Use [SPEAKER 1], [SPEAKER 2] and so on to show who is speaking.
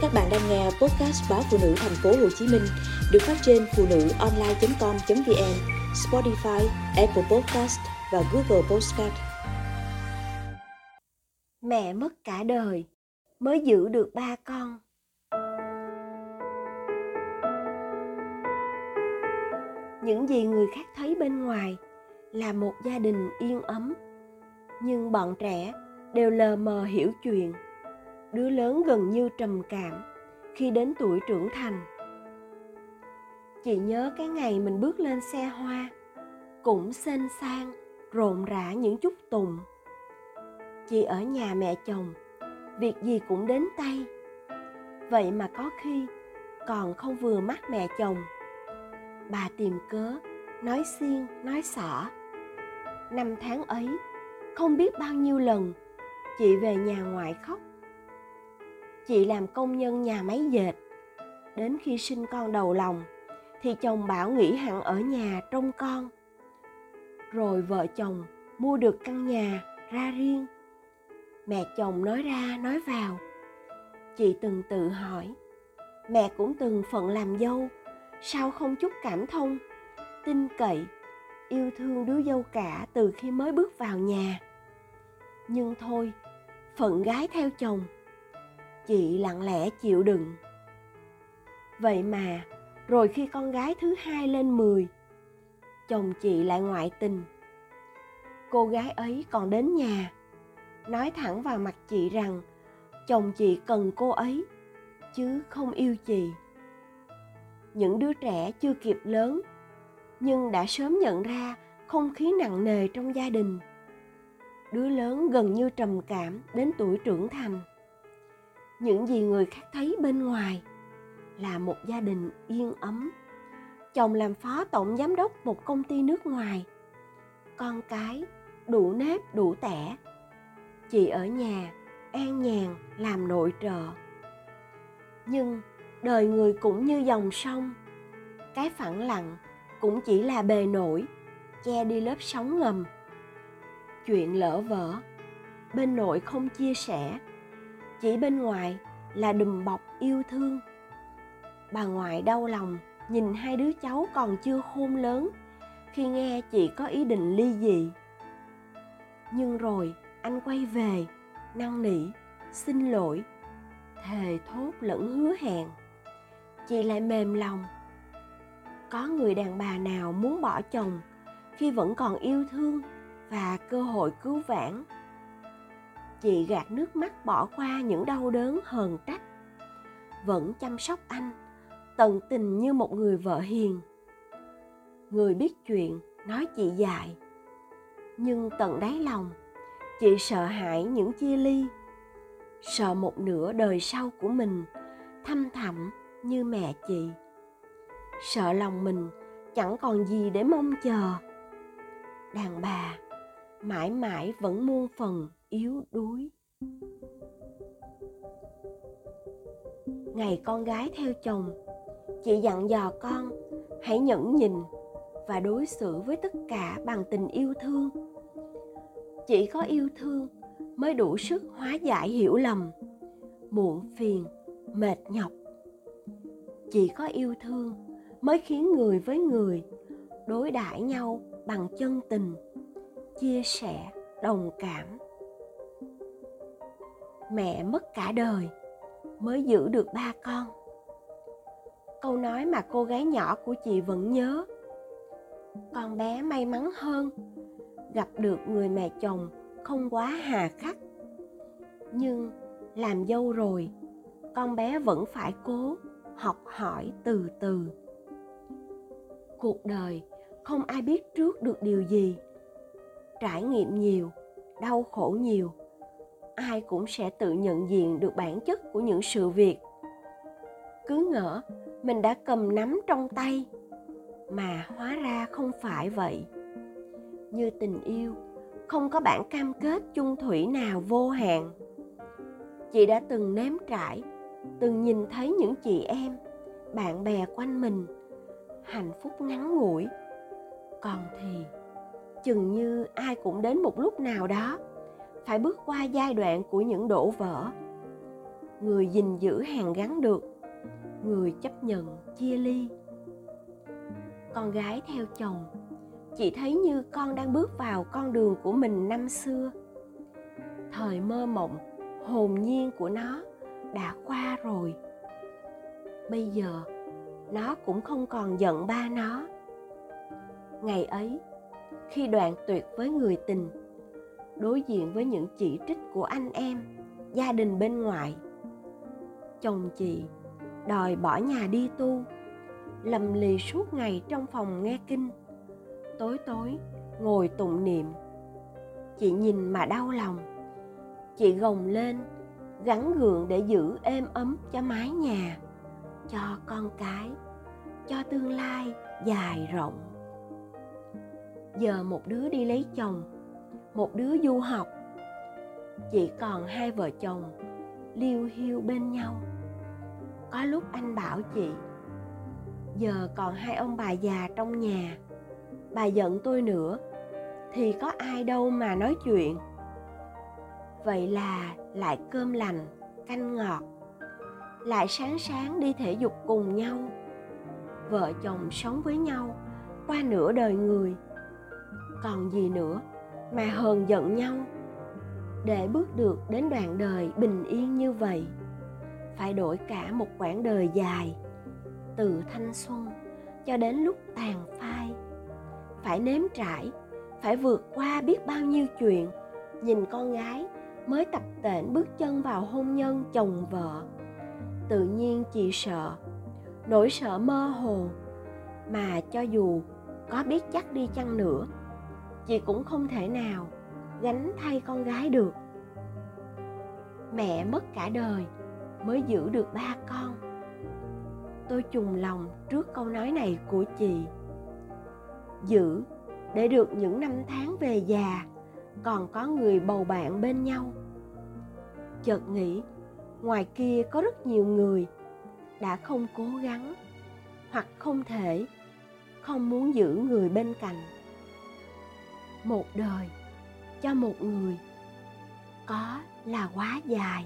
[SPEAKER 1] Các bạn đang nghe podcast báo phụ nữ thành phố Hồ Chí Minh được phát trên phụ nữ online.com.vn, Spotify, Apple Podcast và Google Podcast.
[SPEAKER 2] Mẹ mất cả đời mới giữ được ba con. Những gì người khác thấy bên ngoài là một gia đình yên ấm, nhưng bọn trẻ đều lờ mờ hiểu chuyện đứa lớn gần như trầm cảm khi đến tuổi trưởng thành. Chị nhớ cái ngày mình bước lên xe hoa, cũng xinh sang, rộn rã những chút tùng. Chị ở nhà mẹ chồng, việc gì cũng đến tay. Vậy mà có khi còn không vừa mắt mẹ chồng. Bà tìm cớ, nói xiên, nói xỏ. Năm tháng ấy, không biết bao nhiêu lần, chị về nhà ngoại khóc chị làm công nhân nhà máy dệt. Đến khi sinh con đầu lòng, thì chồng bảo nghỉ hẳn ở nhà trông con. Rồi vợ chồng mua được căn nhà ra riêng. Mẹ chồng nói ra, nói vào. Chị từng tự hỏi, mẹ cũng từng phận làm dâu, sao không chút cảm thông, tin cậy, yêu thương đứa dâu cả từ khi mới bước vào nhà? Nhưng thôi, phận gái theo chồng chị lặng lẽ chịu đựng. Vậy mà, rồi khi con gái thứ hai lên 10 chồng chị lại ngoại tình. Cô gái ấy còn đến nhà, nói thẳng vào mặt chị rằng chồng chị cần cô ấy, chứ không yêu chị. Những đứa trẻ chưa kịp lớn, nhưng đã sớm nhận ra không khí nặng nề trong gia đình. Đứa lớn gần như trầm cảm đến tuổi trưởng thành những gì người khác thấy bên ngoài là một gia đình yên ấm. Chồng làm phó tổng giám đốc một công ty nước ngoài. Con cái đủ nếp, đủ tẻ. Chị ở nhà, an nhàn, làm nội trợ. Nhưng đời người cũng như dòng sông. Cái phẳng lặng cũng chỉ là bề nổi, che đi lớp sóng ngầm. Chuyện lỡ vỡ, bên nội không chia sẻ chỉ bên ngoài là đùm bọc yêu thương. Bà ngoại đau lòng nhìn hai đứa cháu còn chưa khôn lớn khi nghe chị có ý định ly dị. Nhưng rồi anh quay về, năn nỉ, xin lỗi, thề thốt lẫn hứa hẹn. Chị lại mềm lòng. Có người đàn bà nào muốn bỏ chồng khi vẫn còn yêu thương và cơ hội cứu vãn? Chị gạt nước mắt bỏ qua những đau đớn hờn trách. Vẫn chăm sóc anh, tận tình như một người vợ hiền. Người biết chuyện, nói chị dại. Nhưng tận đáy lòng, chị sợ hãi những chia ly. Sợ một nửa đời sau của mình thăm thẳm như mẹ chị. Sợ lòng mình chẳng còn gì để mong chờ. Đàn bà, mãi mãi vẫn muôn phần yếu đuối. Ngày con gái theo chồng, chị dặn dò con, hãy nhẫn nhìn và đối xử với tất cả bằng tình yêu thương. Chỉ có yêu thương mới đủ sức hóa giải hiểu lầm, muộn phiền, mệt nhọc. Chỉ có yêu thương mới khiến người với người đối đãi nhau bằng chân tình, chia sẻ, đồng cảm mẹ mất cả đời mới giữ được ba con. Câu nói mà cô gái nhỏ của chị vẫn nhớ. Con bé may mắn hơn, gặp được người mẹ chồng không quá hà khắc. Nhưng làm dâu rồi, con bé vẫn phải cố học hỏi từ từ. Cuộc đời không ai biết trước được điều gì. Trải nghiệm nhiều, đau khổ nhiều ai cũng sẽ tự nhận diện được bản chất của những sự việc. Cứ ngỡ, mình đã cầm nắm trong tay, mà hóa ra không phải vậy. Như tình yêu, không có bản cam kết chung thủy nào vô hạn. Chị đã từng nếm trải, từng nhìn thấy những chị em, bạn bè quanh mình, hạnh phúc ngắn ngủi. Còn thì, chừng như ai cũng đến một lúc nào đó phải bước qua giai đoạn của những đổ vỡ. Người gìn giữ hàng gắn được, người chấp nhận chia ly. Con gái theo chồng, chị thấy như con đang bước vào con đường của mình năm xưa. Thời mơ mộng, hồn nhiên của nó đã qua rồi. Bây giờ, nó cũng không còn giận ba nó. Ngày ấy, khi đoạn tuyệt với người tình đối diện với những chỉ trích của anh em, gia đình bên ngoài. Chồng chị đòi bỏ nhà đi tu, lầm lì suốt ngày trong phòng nghe kinh. Tối tối, ngồi tụng niệm. Chị nhìn mà đau lòng. Chị gồng lên gắn gượng để giữ êm ấm cho mái nhà, cho con cái, cho tương lai dài rộng. Giờ một đứa đi lấy chồng một đứa du học. Chỉ còn hai vợ chồng liêu hiu bên nhau. Có lúc anh bảo chị, giờ còn hai ông bà già trong nhà, bà giận tôi nữa, thì có ai đâu mà nói chuyện. Vậy là lại cơm lành, canh ngọt, lại sáng sáng đi thể dục cùng nhau. Vợ chồng sống với nhau qua nửa đời người. Còn gì nữa? Mà hờn giận nhau. Để bước được đến đoạn đời bình yên như vậy, phải đổi cả một quãng đời dài, từ thanh xuân cho đến lúc tàn phai. Phải nếm trải, phải vượt qua biết bao nhiêu chuyện, nhìn con gái mới tập tễnh bước chân vào hôn nhân chồng vợ. Tự nhiên chị sợ, nỗi sợ mơ hồ, mà cho dù có biết chắc đi chăng nữa chị cũng không thể nào gánh thay con gái được. Mẹ mất cả đời mới giữ được ba con. Tôi trùng lòng trước câu nói này của chị. Giữ để được những năm tháng về già, còn có người bầu bạn bên nhau. Chợt nghĩ, ngoài kia có rất nhiều người đã không cố gắng hoặc không thể, không muốn giữ người bên cạnh một đời cho một người có là quá dài.